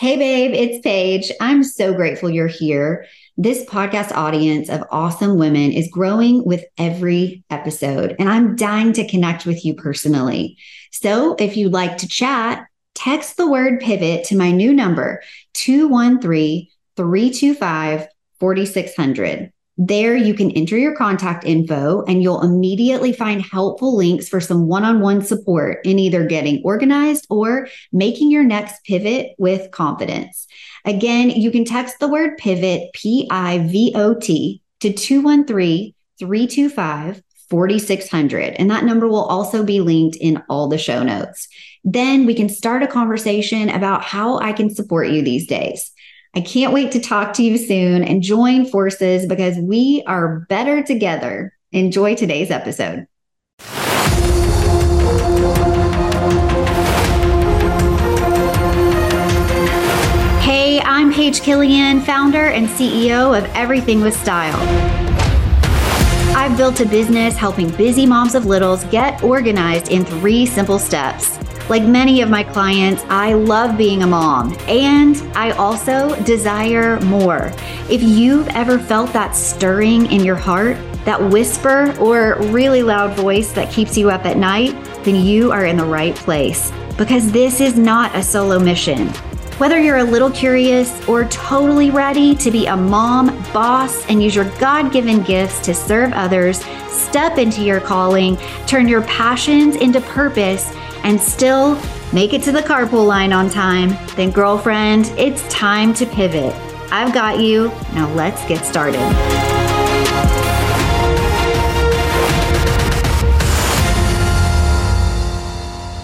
Hey, babe, it's Paige. I'm so grateful you're here. This podcast audience of awesome women is growing with every episode, and I'm dying to connect with you personally. So if you'd like to chat, text the word pivot to my new number, 213 325 4600. There, you can enter your contact info and you'll immediately find helpful links for some one on one support in either getting organized or making your next pivot with confidence. Again, you can text the word pivot, P I V O T, to 213 325 4600. And that number will also be linked in all the show notes. Then we can start a conversation about how I can support you these days. I can't wait to talk to you soon and join forces because we are better together. Enjoy today's episode. Hey, I'm Paige Killian, founder and CEO of Everything with Style. I've built a business helping busy moms of littles get organized in three simple steps. Like many of my clients, I love being a mom and I also desire more. If you've ever felt that stirring in your heart, that whisper or really loud voice that keeps you up at night, then you are in the right place because this is not a solo mission. Whether you're a little curious or totally ready to be a mom, boss, and use your God given gifts to serve others, step into your calling, turn your passions into purpose, and still make it to the carpool line on time, then, girlfriend, it's time to pivot. I've got you. Now let's get started.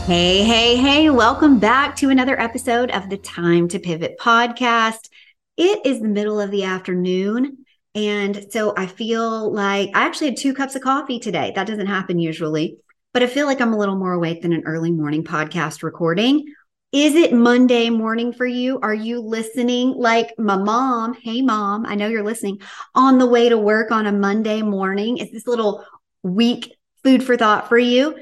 Hey, hey, hey, welcome back to another episode of the Time to Pivot podcast. It is the middle of the afternoon. And so I feel like I actually had two cups of coffee today. That doesn't happen usually but I feel like I'm a little more awake than an early morning podcast recording. Is it Monday morning for you? Are you listening like my mom? Hey, mom, I know you're listening on the way to work on a Monday morning. Is this little week food for thought for you?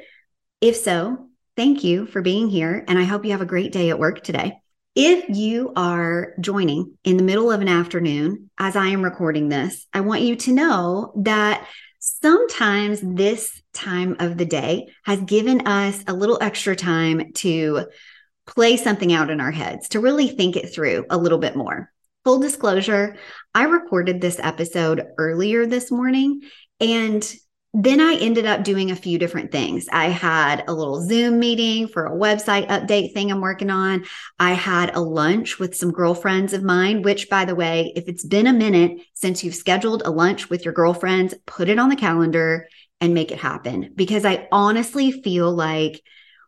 If so, thank you for being here. And I hope you have a great day at work today. If you are joining in the middle of an afternoon as I am recording this, I want you to know that sometimes this time of the day has given us a little extra time to play something out in our heads, to really think it through a little bit more. Full disclosure, I recorded this episode earlier this morning and then I ended up doing a few different things. I had a little Zoom meeting for a website update thing I'm working on. I had a lunch with some girlfriends of mine, which, by the way, if it's been a minute since you've scheduled a lunch with your girlfriends, put it on the calendar and make it happen because I honestly feel like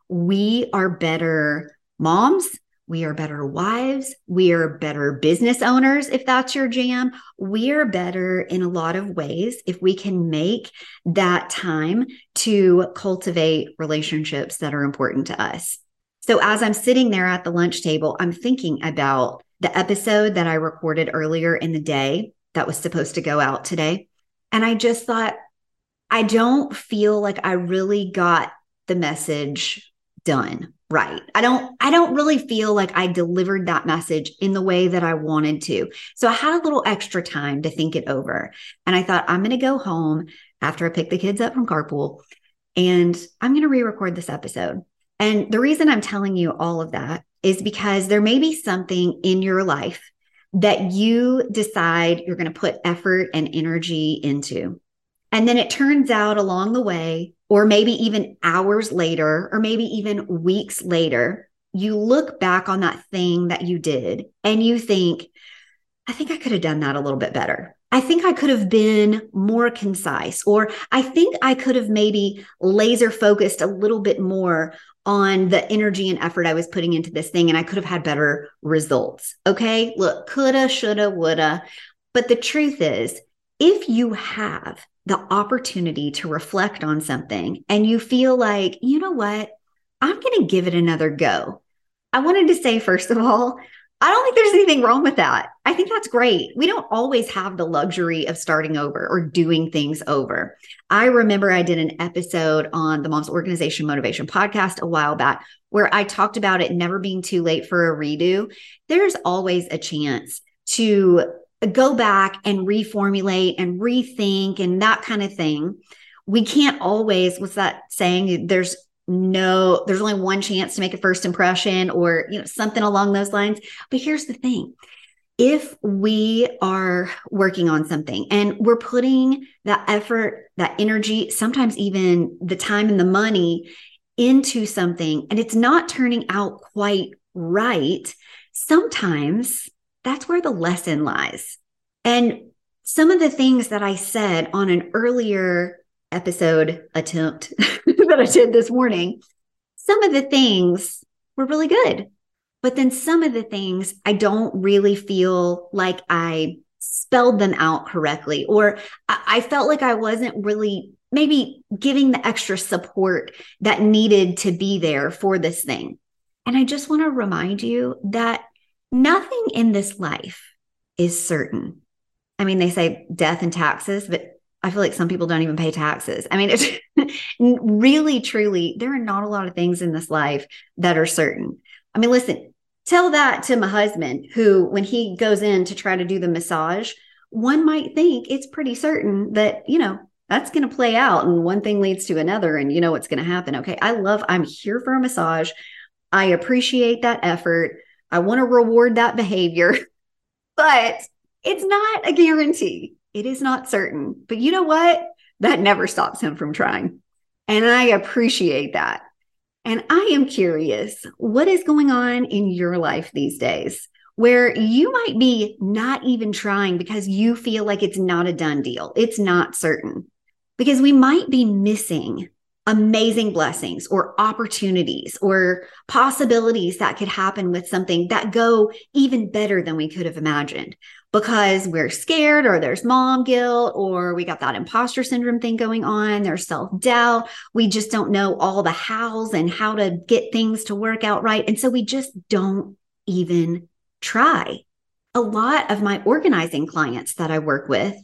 we are better moms we are better wives. We are better business owners if that's your jam. We are better in a lot of ways if we can make that time to cultivate relationships that are important to us. So, as I'm sitting there at the lunch table, I'm thinking about the episode that I recorded earlier in the day that was supposed to go out today. And I just thought, I don't feel like I really got the message done right. I don't I don't really feel like I delivered that message in the way that I wanted to. So I had a little extra time to think it over. And I thought I'm going to go home after I pick the kids up from carpool and I'm going to re-record this episode. And the reason I'm telling you all of that is because there may be something in your life that you decide you're going to put effort and energy into. And then it turns out along the way or maybe even hours later, or maybe even weeks later, you look back on that thing that you did and you think, I think I could have done that a little bit better. I think I could have been more concise, or I think I could have maybe laser focused a little bit more on the energy and effort I was putting into this thing, and I could have had better results. Okay. Look, coulda, shoulda, woulda. But the truth is, if you have the opportunity to reflect on something and you feel like, you know what, I'm going to give it another go. I wanted to say, first of all, I don't think there's anything wrong with that. I think that's great. We don't always have the luxury of starting over or doing things over. I remember I did an episode on the Mom's Organization Motivation podcast a while back where I talked about it never being too late for a redo, there's always a chance to go back and reformulate and rethink and that kind of thing. We can't always, what's that saying? There's no, there's only one chance to make a first impression or, you know, something along those lines. But here's the thing if we are working on something and we're putting that effort, that energy, sometimes even the time and the money into something and it's not turning out quite right, sometimes that's where the lesson lies. And some of the things that I said on an earlier episode attempt that I did this morning, some of the things were really good. But then some of the things I don't really feel like I spelled them out correctly, or I, felt like I wasn't really maybe giving the extra support that needed to be there for this thing. And I just want to remind you that nothing in this life is certain. I mean, they say death and taxes, but I feel like some people don't even pay taxes. I mean, it's really, truly, there are not a lot of things in this life that are certain. I mean, listen, tell that to my husband, who, when he goes in to try to do the massage, one might think it's pretty certain that, you know, that's going to play out and one thing leads to another and you know what's going to happen. Okay. I love, I'm here for a massage. I appreciate that effort. I want to reward that behavior, but it's not a guarantee. It is not certain. But you know what? That never stops him from trying. And I appreciate that. And I am curious what is going on in your life these days where you might be not even trying because you feel like it's not a done deal, it's not certain. Because we might be missing amazing blessings or opportunities or possibilities that could happen with something that go even better than we could have imagined. Because we're scared or there's mom guilt or we got that imposter syndrome thing going on there's self-doubt. We just don't know all the hows and how to get things to work out right. And so we just don't even try. A lot of my organizing clients that I work with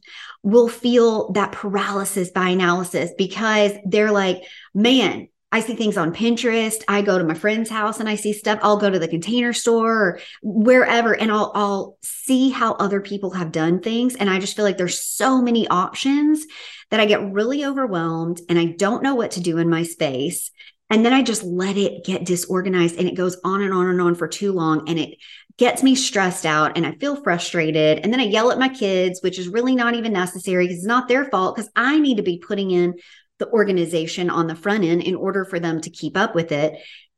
will feel that paralysis by analysis because they're like, man, I see things on Pinterest. I go to my friend's house and I see stuff. I'll go to the container store or wherever and I'll, I'll see how other people have done things. And I just feel like there's so many options that I get really overwhelmed and I don't know what to do in my space. And then I just let it get disorganized and it goes on and on and on for too long. And it gets me stressed out and I feel frustrated. And then I yell at my kids, which is really not even necessary because it's not their fault because I need to be putting in the organization on the front end in order for them to keep up with it.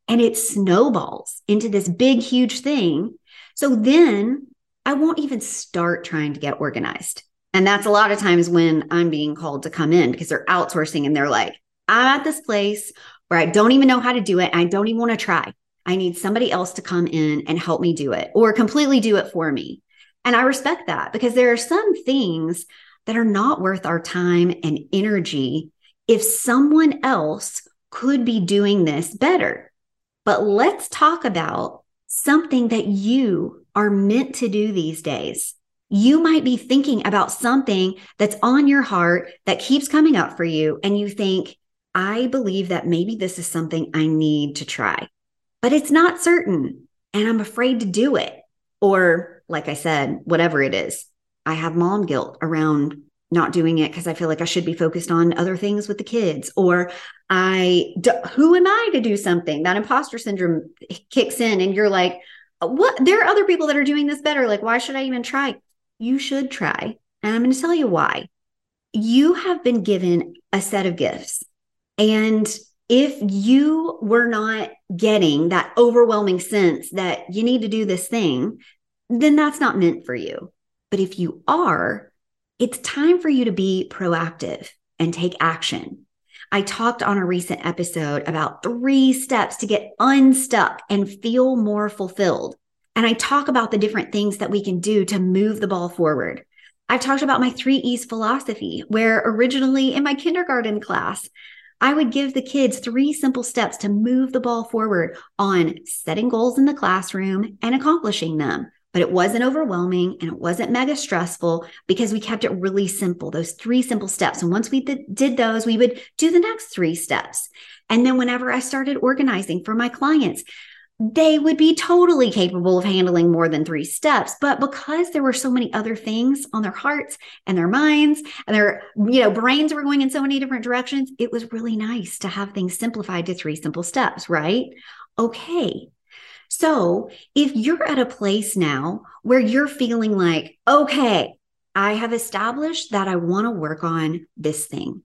And it snowballs into this big, huge thing. So then I won't even start trying to get organized. And that's a lot of times when I'm being called to come in because they're outsourcing and they're like, I'm at this place where I don't even know how to do it. and I don't even want to try. I need somebody else to come in and help me do it or completely do it for me. And I respect that because there are some things that are not worth our time and energy if someone else could be doing this better. But let's talk about something that you are meant to do these days. You might be thinking about something that's on your heart that keeps coming up for you, and you think, I believe that maybe this is something I need to try but it's not certain and I'm afraid to do it. Or, like I said, whatever it is, I have mom guilt around not doing it because I feel like I should be focused on other things with the kids. Or, I, who am I to do something? That imposter syndrome kicks in, and you're like, uh, what? There are other people that are doing this better. Like, why should I even try? You should try. And I'm going to tell you why. You have been given a set of gifts, and if you were not getting that overwhelming sense that you need to do this thing, then that's not meant for you. But if you are, it's time for you to be proactive and take action. I talked on a recent episode about three steps to get unstuck and feel more fulfilled. And I talk about the different things that we can do to move the ball forward. I've talked about my three E's philosophy, where originally in my kindergarten class, I would give the kids three simple steps to move the ball forward on setting goals in the classroom and accomplishing them, but it wasn't overwhelming and it wasn't mega stressful because we kept it really simple, those three simple steps. And once we did those, we would do the next three steps. And then whenever I started organizing for my clients, they would be totally capable of handling more than three steps. But because there were so many other things on their hearts and their minds and their you know brains were going in so many different directions it was really nice to have things simplified to three simple steps right? Okay. So if you're at a place now where you're feeling like okay i have established that i want to work on this thing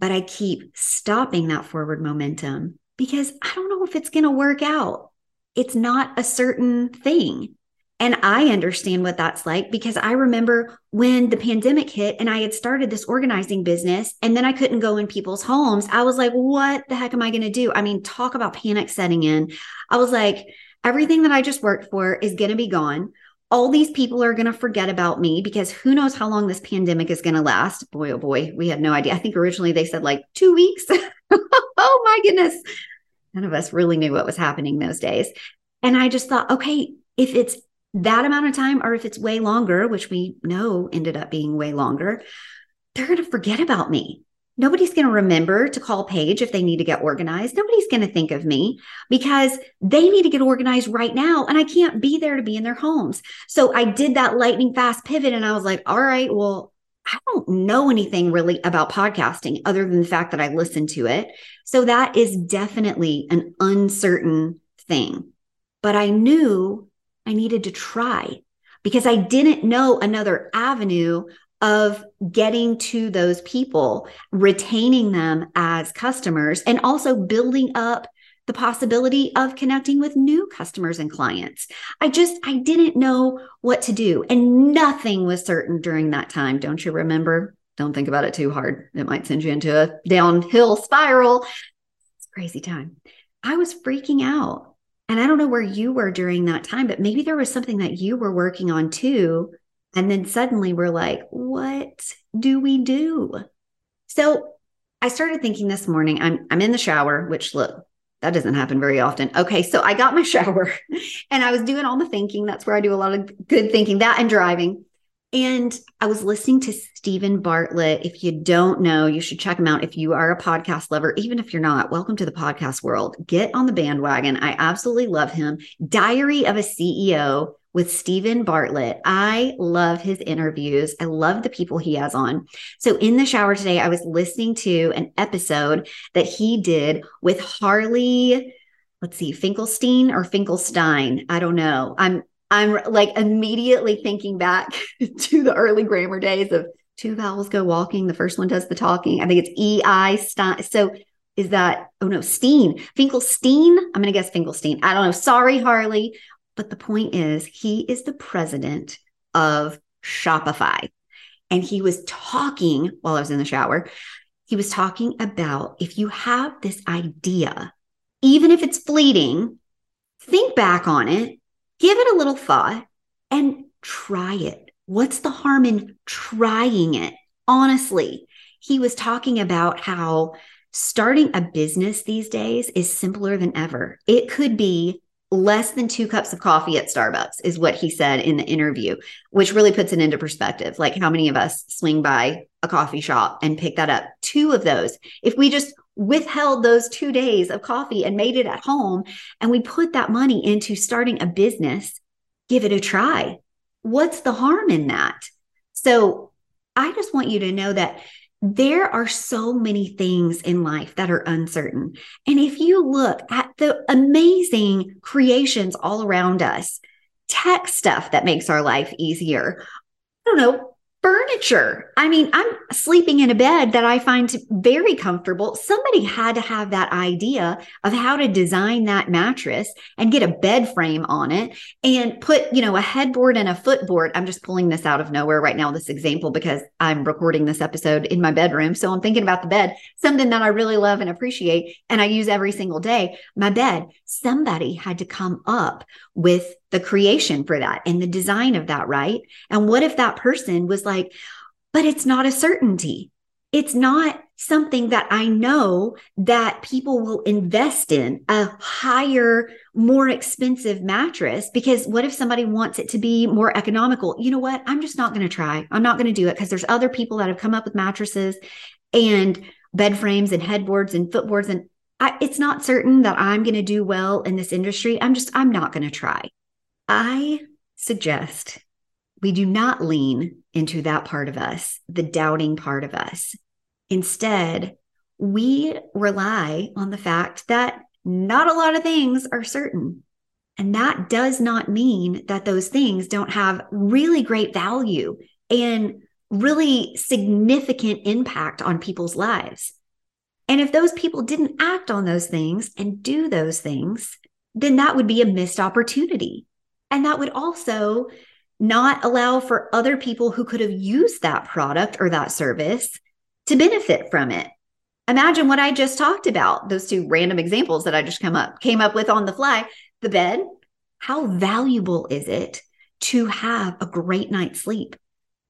but i keep stopping that forward momentum because i don't know if it's going to work out it's not a certain thing. And I understand what that's like because I remember when the pandemic hit and I had started this organizing business and then I couldn't go in people's homes. I was like, what the heck am I going to do? I mean, talk about panic setting in. I was like, everything that I just worked for is going to be gone. All these people are going to forget about me because who knows how long this pandemic is going to last. Boy, oh boy, we had no idea. I think originally they said like two weeks. oh my goodness none of us really knew what was happening those days. And I just thought, okay, if it's that amount of time or if it's way longer, which we know ended up being way longer, they're going to forget about me. Nobody's going to remember to call Paige if they need to get organized. Nobody's going to think of me because they need to get organized right now. And I can't be there to be in their homes. So I did that lightning fast pivot and I was like, all right, well, I don't know anything really about podcasting other than the fact that I listen to it. So that is definitely an uncertain thing. But I knew I needed to try because I didn't know another avenue of getting to those people, retaining them as customers, and also building up the possibility of connecting with new customers and clients. I just I didn't know what to do and nothing was certain during that time. Don't you remember? Don't think about it too hard. It might send you into a downhill spiral. It's crazy time. I was freaking out. And I don't know where you were during that time, but maybe there was something that you were working on too. And then suddenly we're like, what do we do? So I started thinking this morning, I'm I'm in the shower, which look, that doesn't happen very often. Okay, so I got my shower and I was doing all the thinking. That's where I do a lot of good thinking, that and driving. And I was listening to Steven Bartlett. If you don't know, you should check him out. If you are a podcast lover, even if you're not, welcome to the podcast world. Get on the bandwagon. I absolutely love him. Diary of a CEO with Steven Bartlett. I love his interviews. I love the people he has on. So in the shower today, I was listening to an episode that he did with Harley. Let's see, Finkelstein or Finkelstein. I don't know. I'm I'm like immediately thinking back to the early grammar days of two vowels go walking. The first one does the talking. I think it's E I Stein. So is that oh no Steen Finkelstein? I'm gonna guess Finkelstein. I don't know. Sorry, Harley. But the point is, he is the president of Shopify. And he was talking while I was in the shower. He was talking about if you have this idea, even if it's fleeting, think back on it, give it a little thought, and try it. What's the harm in trying it? Honestly, he was talking about how starting a business these days is simpler than ever. It could be less than two cups of coffee at Starbucks, is what he said in the interview, which really puts it into perspective. Like, how many of us swing by a coffee shop and pick that up? Two of those. If we just withheld those two days of coffee and made it at home, and we put that money into starting a business, give it a try. What's the harm in that? So, I just want you to know that there are so many things in life that are uncertain. And if you look at the amazing creations all around us, tech stuff that makes our life easier, I don't know, furniture. I mean, I'm sleeping in a bed that I find very comfortable. Somebody had to have that idea of how to design that mattress and get a bed frame on it and put, you know, a headboard and a footboard. I'm just pulling this out of nowhere right now, this example, because I'm recording this episode in my bedroom. So I'm thinking about the bed, something that I really love and appreciate and I use every single day. My bed, somebody had to come up with the creation for that and the design of that, right? And what if that person was like, but it's not a certainty. It's not something that I know that people will invest in a higher, more expensive mattress. Because what if somebody wants it to be more economical? You know what? I'm just not going to try. I'm not going to do it because there's other people that have come up with mattresses and bed frames and headboards and footboards. And I, it's not certain that I'm going to do well in this industry. I'm just, I'm not going to try. I suggest we do not lean into that part of us, the doubting part of us. Instead, we rely on the fact that not a lot of things are certain. And that does not mean that those things don't have really great value and really significant impact on people's lives. And if those people didn't act on those things and do those things, then that would be a missed opportunity. And that would also not allow for other people who could have used that product or that service to benefit from it. Imagine what I just talked about, those two random examples that I just come up came up with on the fly. The bed, how valuable is it to have a great night's sleep?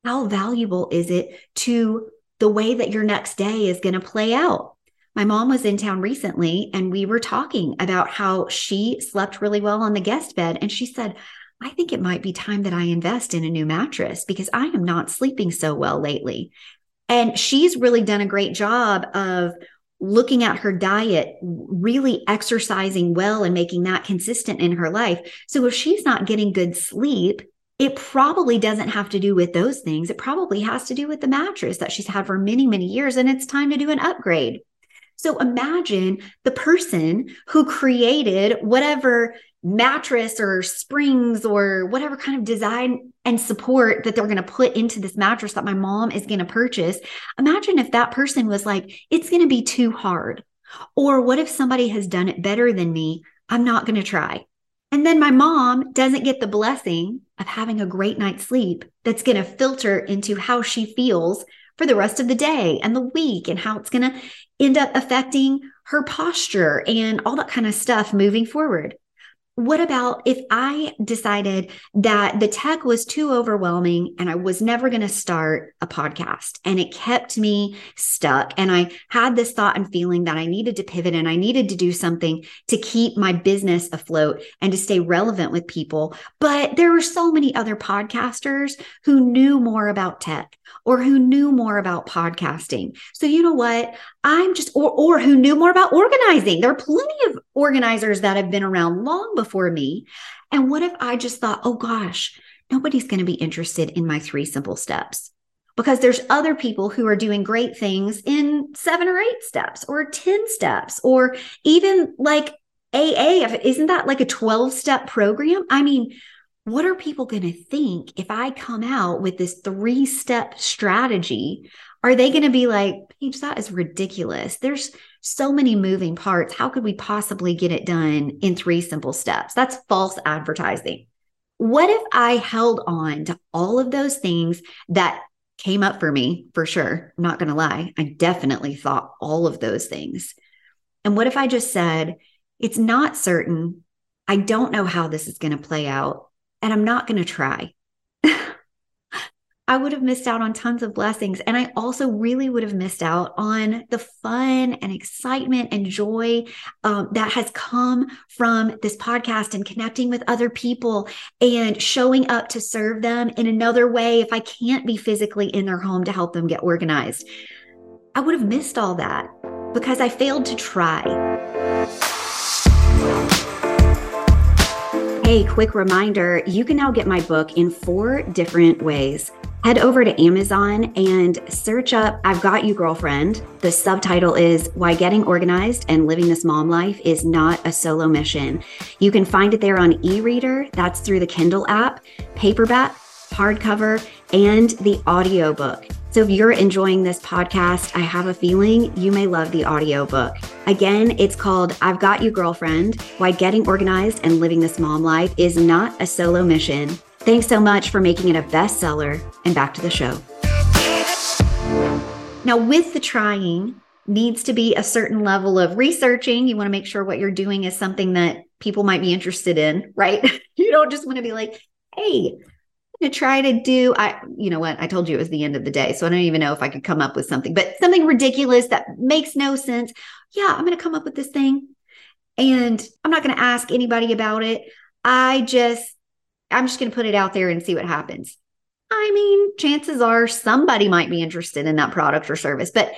How valuable is it to the way that your next day is going to play out? My mom was in town recently and we were talking about how she slept really well on the guest bed. And she said, I think it might be time that I invest in a new mattress because I am not sleeping so well lately. And she's really done a great job of looking at her diet, really exercising well and making that consistent in her life. So if she's not getting good sleep, it probably doesn't have to do with those things. It probably has to do with the mattress that she's had for many, many years, and it's time to do an upgrade. So imagine the person who created whatever mattress or springs or whatever kind of design and support that they're going to put into this mattress that my mom is going to purchase. Imagine if that person was like, it's going to be too hard. Or what if somebody has done it better than me? I'm not going to try. And then my mom doesn't get the blessing of having a great night's sleep that's going to filter into how she feels for the rest of the day and the week and how it's going to end up affecting her posture and all that kind of stuff moving forward what about if I decided that the tech was too overwhelming and I was never going to start a podcast and it kept me stuck? And I had this thought and feeling that I needed to pivot and I needed to do something to keep my business afloat and to stay relevant with people. But there were so many other podcasters who knew more about tech or who knew more about podcasting. So, you know what? I'm just, or, or who knew more about organizing. There are plenty of organizers that have been around long before me. And what if I just thought, oh gosh, nobody's going to be interested in my three simple steps? Because there's other people who are doing great things in seven or eight steps or 10 steps or even like AA. Isn't that like a 12 step program? I mean, what are people going to think if I come out with this three step strategy? Are they going to be like, Paige, that is ridiculous? There's so many moving parts. How could we possibly get it done in three simple steps? That's false advertising. What if I held on to all of those things that came up for me for sure? I'm not going to lie. I definitely thought all of those things. And what if I just said, it's not certain. I don't know how this is going to play out and I'm not going to try. I would have missed out on tons of blessings. And I also really would have missed out on the fun and excitement and joy um, that has come from this podcast and connecting with other people and showing up to serve them in another way if I can't be physically in their home to help them get organized. I would have missed all that because I failed to try. Hey, quick reminder you can now get my book in four different ways. Head over to Amazon and search up I've Got You Girlfriend. The subtitle is Why Getting Organized and Living This Mom Life is Not a Solo Mission. You can find it there on e reader, that's through the Kindle app, paperback, hardcover, and the audiobook. So if you're enjoying this podcast, I have a feeling you may love the audiobook. Again, it's called I've Got You Girlfriend Why Getting Organized and Living This Mom Life is Not a Solo Mission. Thanks so much for making it a bestseller. And back to the show. Now, with the trying, needs to be a certain level of researching. You want to make sure what you're doing is something that people might be interested in, right? you don't just want to be like, hey, to try to do I you know what I told you it was the end of the day so I don't even know if I could come up with something but something ridiculous that makes no sense. Yeah I'm going to come up with this thing and I'm not going to ask anybody about it. I just I'm just going to put it out there and see what happens. I mean chances are somebody might be interested in that product or service but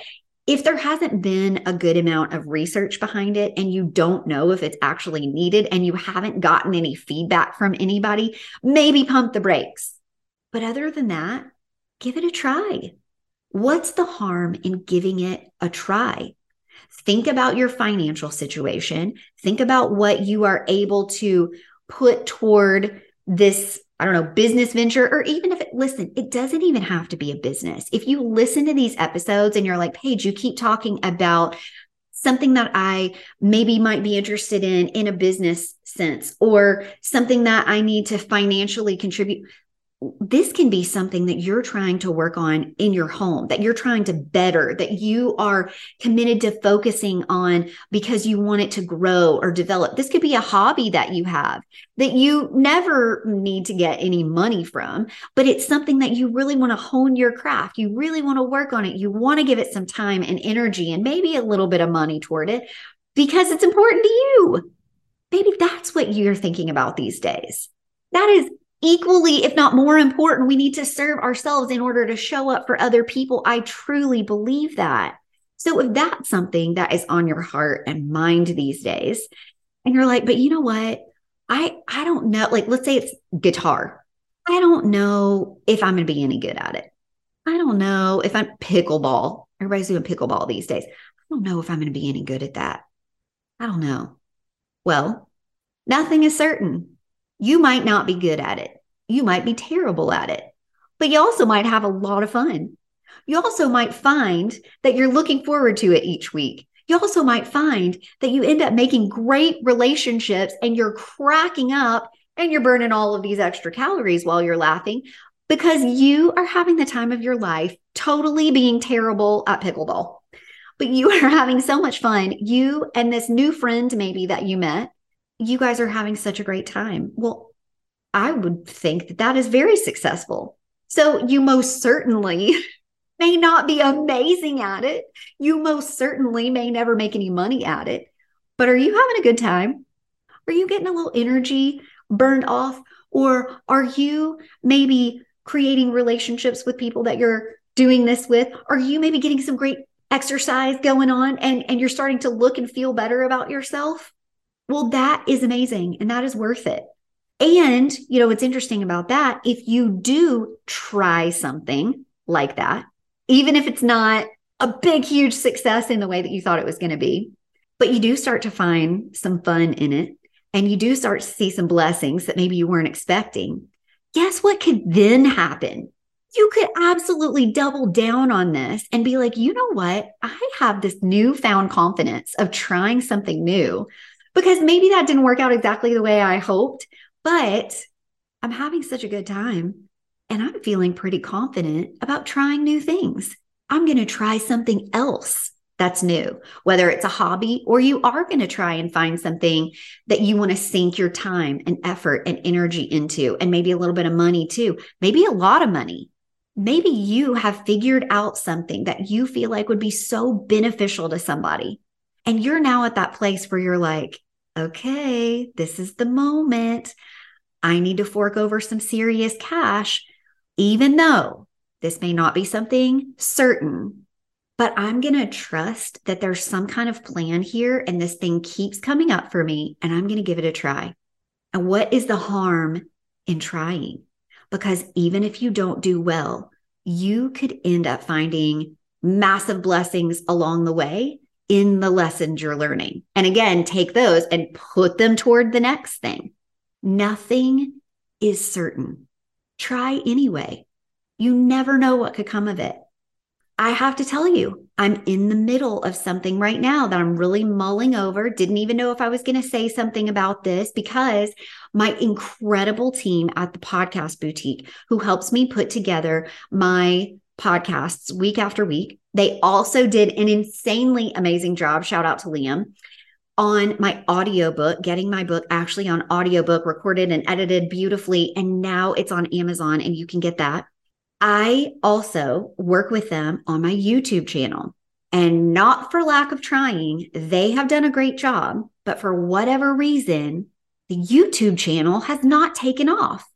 if there hasn't been a good amount of research behind it and you don't know if it's actually needed and you haven't gotten any feedback from anybody, maybe pump the brakes. But other than that, give it a try. What's the harm in giving it a try? Think about your financial situation. Think about what you are able to put toward this I don't know, business venture, or even if it, listen, it doesn't even have to be a business. If you listen to these episodes and you're like, Paige, you keep talking about something that I maybe might be interested in in a business sense, or something that I need to financially contribute this can be something that you're trying to work on in your home, that you're trying to better, that you are committed to focusing on because you want it to grow or develop. This could be a hobby that you have that you never need to get any money from, but it's something that you really want to hone your craft. You really want to work on it. You want to give it some time and energy and maybe a little bit of money toward it because it's important to you. Maybe that's what you're thinking about these days. That is equally, if not more important, we need to serve ourselves in order to show up for other people. I truly believe that. So if that's something that is on your heart and mind these days, and you're like, but you know what? I I don't know. Like, let's say it's guitar. I don't know if I'm to be any good at it. I don't know if I'm pickleball. Everybody's doing pickleball these days. I don't know if I'm to be any good at that. I don't know. Well, nothing is certain. You might not be good at it. You might be terrible at it, but you also might have a lot of fun. You also might find that you're looking forward to it each week. You also might find that you end up making great relationships and you're cracking up and you're burning all of these extra calories while you're laughing because you are having the time of your life totally being terrible at pickleball. But you are having so much fun. You and this new friend, maybe that you met, you guys are having such a great time. Well, I would think that that is very successful. So you most certainly may not be amazing at it. You most certainly may never make any money at it. But are you having a good time? Are you getting a little energy burned off? Or are you maybe creating relationships with people that you're doing this with? Are you maybe getting some great exercise going on and, and you're starting to look and feel better about yourself? Well, that is amazing and that is worth it. And, you know, what's interesting about that, if you do try something like that, even if it's not a big, huge success in the way that you thought it was going to be, but you do start to find some fun in it and you do start to see some blessings that maybe you weren't expecting, guess what could then happen? You could absolutely double down on this and be like, you know what? I have this newfound confidence of trying something new because maybe that didn't work out exactly the way I hoped, but I'm having such a good time and I'm feeling pretty confident about trying new things. I'm going to try something else that's new, whether it's a hobby or you are going to try and find something that you want to sink your time and effort and energy into, and maybe a little bit of money too, maybe a lot of money. Maybe you have figured out something that you feel like would be so beneficial to somebody. And you're now at that place where you're like, okay, this is the moment. I need to fork over some serious cash, even though this may not be something certain, but I'm going to trust that there's some kind of plan here and this thing keeps coming up for me and I'm going to give it a try. And what is the harm in trying? Because even if you don't do well, you could end up finding massive blessings along the way in the lessons you're learning. And again, take those and put them toward the next thing. Nothing is certain. Try anyway. You never know what could come of it. I have to tell you, I'm in the middle of something right now that I'm really mulling over. Didn't even know if I was going to say something about this because my incredible team at the podcast boutique, who helps me put together my podcasts week after week, they also did an insanely amazing job. Shout out to Liam on my audiobook, getting my book actually on audiobook, recorded and edited beautifully. And now it's on Amazon and you can get that. I also work with them on my YouTube channel. And not for lack of trying, they have done a great job. But for whatever reason, the YouTube channel has not taken off.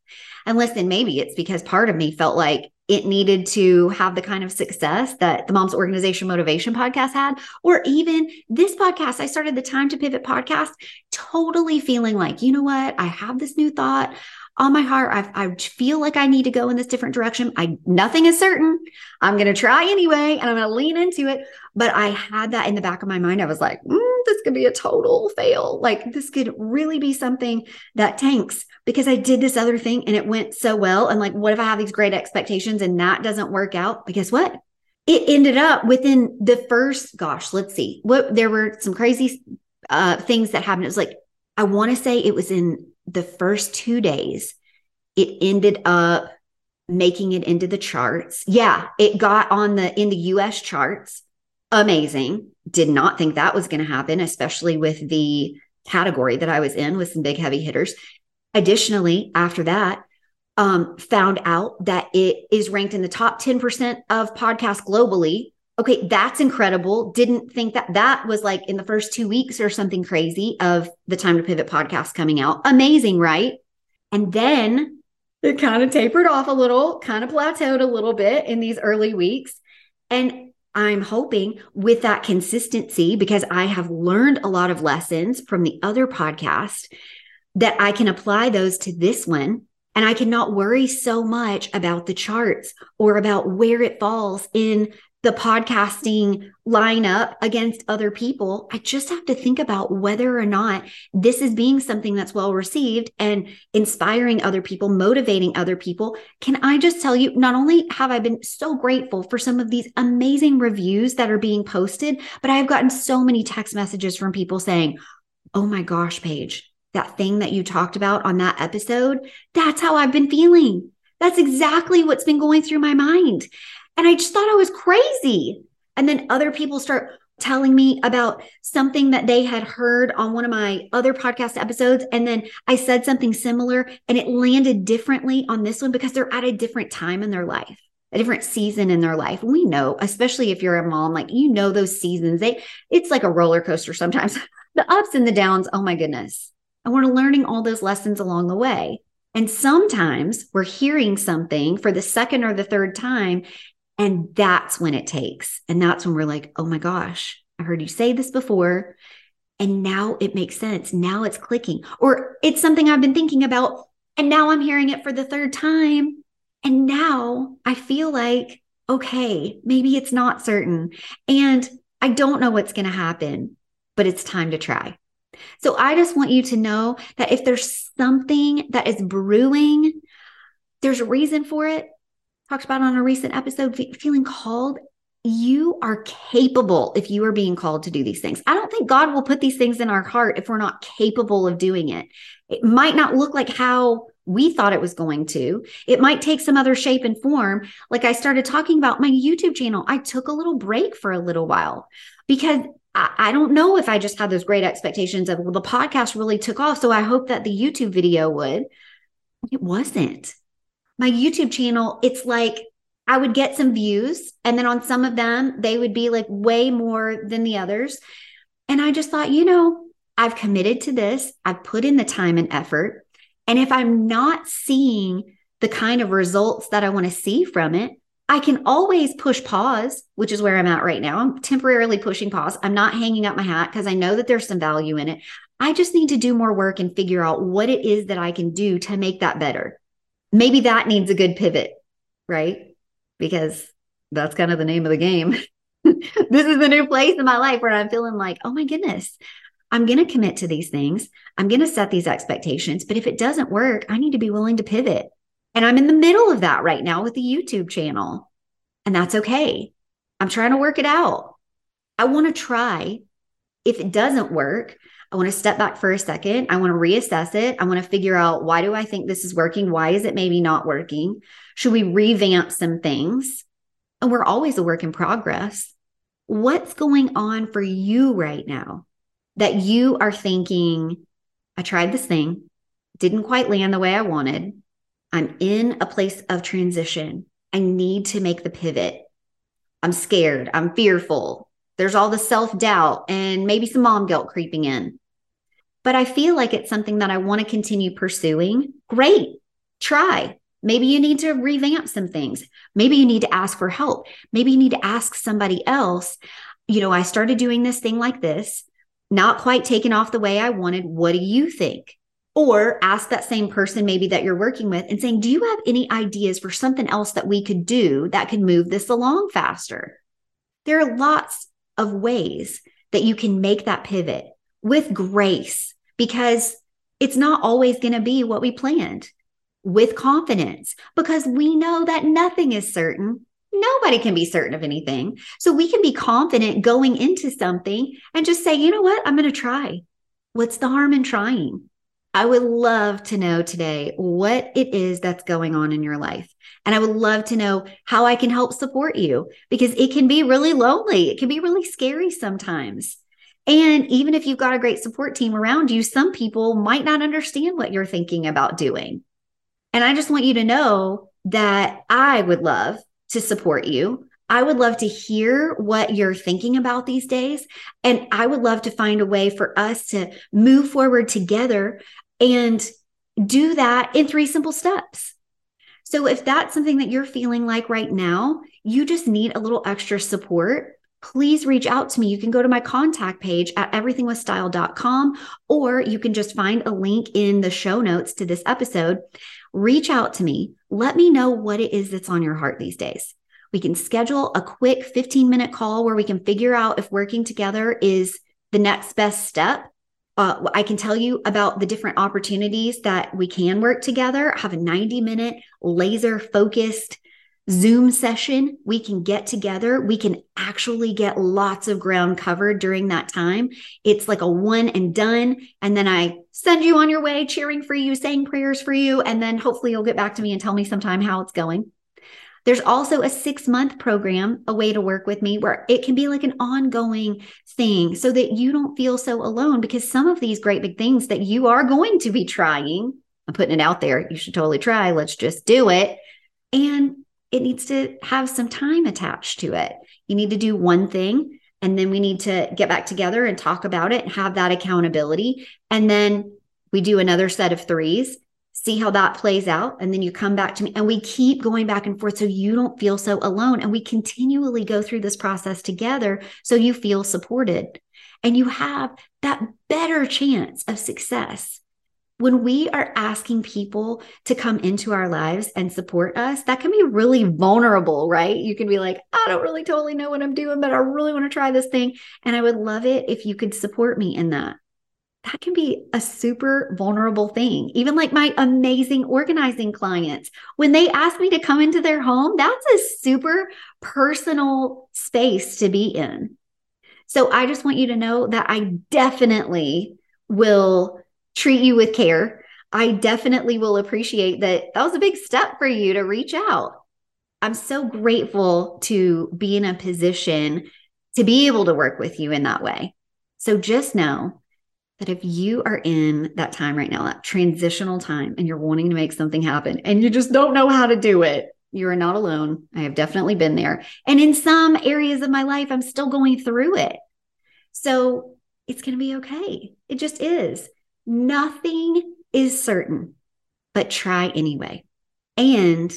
And listen, maybe it's because part of me felt like it needed to have the kind of success that the Mom's Organization Motivation podcast had, or even this podcast. I started the Time to Pivot podcast totally feeling like, you know what? I have this new thought on my heart. I, I feel like I need to go in this different direction. I nothing is certain. I'm going to try anyway, and I'm going to lean into it. But I had that in the back of my mind. I was like, mm, this could be a total fail. Like this could really be something that tanks because I did this other thing and it went so well. And like, what if I have these great expectations and that doesn't work out? But guess what? It ended up within the first, gosh, let's see what there were some crazy uh, things that happened. It was like, I want to say it was in the first two days, it ended up making it into the charts. Yeah, it got on the in the US charts. Amazing. Did not think that was going to happen, especially with the category that I was in with some big heavy hitters. Additionally, after that, um, found out that it is ranked in the top 10% of podcasts globally. Okay, that's incredible. Didn't think that that was like in the first two weeks or something crazy of the Time to Pivot podcast coming out. Amazing, right? And then it kind of tapered off a little, kind of plateaued a little bit in these early weeks. And I'm hoping with that consistency, because I have learned a lot of lessons from the other podcast, that I can apply those to this one. And I cannot worry so much about the charts or about where it falls in the podcasting lineup against other people. I just have to think about whether or not this is being something that's well received and inspiring other people, motivating other people. Can I just tell you, not only have I been so grateful for some of these amazing reviews that are being posted, but I have gotten so many text messages from people saying, Oh my gosh, Paige, that thing that you talked about on that episode, that's how I've been feeling. That's exactly what's been going through my mind. And I just thought I was crazy. And then other people start telling me about something that they had heard on one of my other podcast episodes. And then I said something similar and it landed differently on this one because they're at a different time in their life, a different season in their life. We know, especially if you're a mom, like you know those seasons. They it's like a roller coaster sometimes. the ups and the downs, oh my goodness. And we're learning all those lessons along the way. And sometimes we're hearing something for the second or the third time, and that's when it takes. And that's when we're like, oh my gosh, I heard you say this before. And now it makes sense. Now it's clicking. Or it's something I've been thinking about. And now I'm hearing it for the third time. And now I feel like, okay, maybe it's not certain. And I don't know what's going to happen, but it's time to try. So I just want you to know that if there's something that is brewing, there's a reason for it talked about on a recent episode, feeling called. You are capable if you are being called to do these things. I don't think God will put these things in our heart if we're not capable of doing it. It might not look like how we thought it was going to. It might take some other shape and form. Like I started talking about my YouTube channel, I took a little break for a little while because I, don't know if I just had those great expectations of, well, the podcast really took off. So I hope that the YouTube video would. It wasn't my YouTube channel, it's like I would get some views, and then on some of them, they would be like way more than the others. And I just thought, you know, I've committed to this, I've put in the time and effort. And if I'm not seeing the kind of results that I want to see from it, I can always push pause, which is where I'm at right now. I'm temporarily pushing pause. I'm not hanging up my hat because I know that there's some value in it. I just need to do more work and figure out what it is that I can do to make that better maybe that needs a good pivot, right? Because that's kind of the name of the game. this is the new place in my life where I'm feeling like, oh my goodness, I'm going to commit to these things. I'm going to set these expectations. But if it doesn't work, I need to be willing to pivot. And I'm in the middle of that right now with the YouTube channel. And that's okay. I'm trying to work it out. I want to try. If it doesn't work, I want to step back for a second. I want to reassess it. I want to figure out why do I think this is working? Why is it maybe not working? Should we revamp some things? And we're always a work in progress. What's going on for you right now? that you are thinking, I tried this thing, didn't quite land the way I wanted. I'm in a place of transition. I need to make the pivot. I'm scared. I'm fearful. There's all the self doubt and maybe some mom guilt creeping in. But I feel like it's something that I want to continue pursuing. Great. Try. Maybe you need to revamp some things. Maybe you need to ask for help. Maybe you need to ask somebody else. You know, I started doing this thing like this, not quite taken off the way I wanted. What do you think? Or ask that same person, maybe that you're working with, and saying, Do you have any ideas for something else that we could do that could move this along faster? There are lots of ways that you can make that pivot with grace because it's not always going to be what we planned with confidence because we know that nothing is certain. Nobody can be certain of anything. So we can be confident going into something and just say, you know what? I'm going to try. What's the harm in trying? I would love to know today what it is that's going on in your life. And I would love to know how I can help support you because it can be really lonely. It can be really scary sometimes. And even if you've got a great support team around you, some people might not understand what you're thinking about doing. And I just want you to know that I would love to support you. I would love to hear what you're thinking about these days. And I would love to find a way for us to move forward together and do that in three simple steps. So if that's something that you're feeling like right now, you just need a little extra support please reach out to me. You can go to my contact page at everythingwithstyle.com, or you can just find a link in the show notes to this episode. Reach out to me. Let me know what it is that's on your heart these days. We can schedule a quick 15 minute call where we can figure out if working together is the next best step. Uh, I can tell you about the different opportunities that we can work together. Have a 90 minute laser focused Zoom session, we can get together. We can actually get lots of ground covered during that time. It's like a one and done. And then I send you on your way, cheering for you, saying prayers for you. And then hopefully you'll get back to me and tell me sometime how it's going. There's also a six month program, a way to work with me where it can be like an ongoing thing so that you don't feel so alone because some of these great big things that you are going to be trying, I'm putting it out there. You should totally try. Let's just do it. And it needs to have some time attached to it. You need to do one thing and then we need to get back together and talk about it and have that accountability. And then we do another set of threes, see how that plays out. And then you come back to me and we keep going back and forth so you don't feel so alone. And we continually go through this process together so you feel supported and you have that better chance of success when we are asking people to come into our lives and support us, that can be really vulnerable, right? You can be like, I don't really totally know what I'm doing, but I really want to try this thing. And I would love it if you could support me in that. That can be a super vulnerable thing. Even like my amazing organizing clients, when they ask me to come into their home, that's a super personal space to be in. So I just want you to know that I definitely will treat you with care. I definitely will appreciate that that was a big step for you to reach out. I'm so grateful to be in a position to be able to work with you in that way. So just know that if you are in that time right now, that transitional time, and you're wanting to make something happen and you just don't know how to do it, you are not alone. I have definitely been there. And in some areas of my life, I'm still going through it. So it's going to be okay. It just is. Nothing is certain, but try anyway. And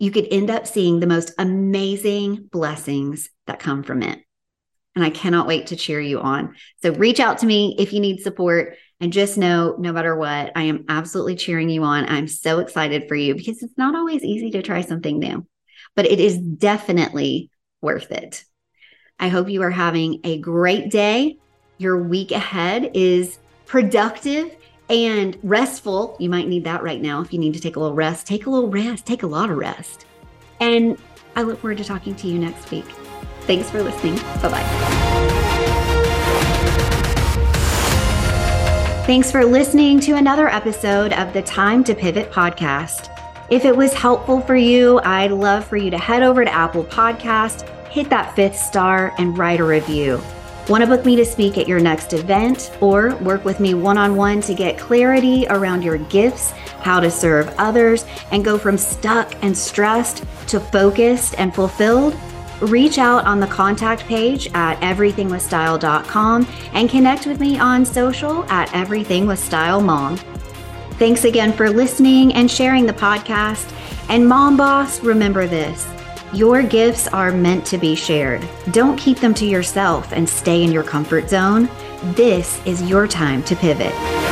you could end up seeing the most amazing blessings that come from it. And I cannot wait to cheer you on. So reach out to me if you need support. And just know, no matter what, I am absolutely cheering you on. I'm so excited for you because it's not always easy to try something new, but it is definitely worth it. I hope you are having a great day. Your week ahead is productive and restful. You might need that right now if you need to take a little rest. Take a little rest, take a lot of rest. And I look forward to talking to you next week. Thanks for listening. Bye bye. Thanks for listening to another episode of the Time to Pivot podcast. If it was helpful for you, I'd love for you to head over to Apple Podcast, hit that fifth star, and write a review. Want to book me to speak at your next event or work with me one on one to get clarity around your gifts, how to serve others, and go from stuck and stressed to focused and fulfilled? Reach out on the contact page at everythingwithstyle.com and connect with me on social at everythingwithstylemom. Thanks again for listening and sharing the podcast. And Mom Boss, remember this your gifts are meant to be shared. Don't keep them to yourself and stay in your comfort zone. This is your time to pivot.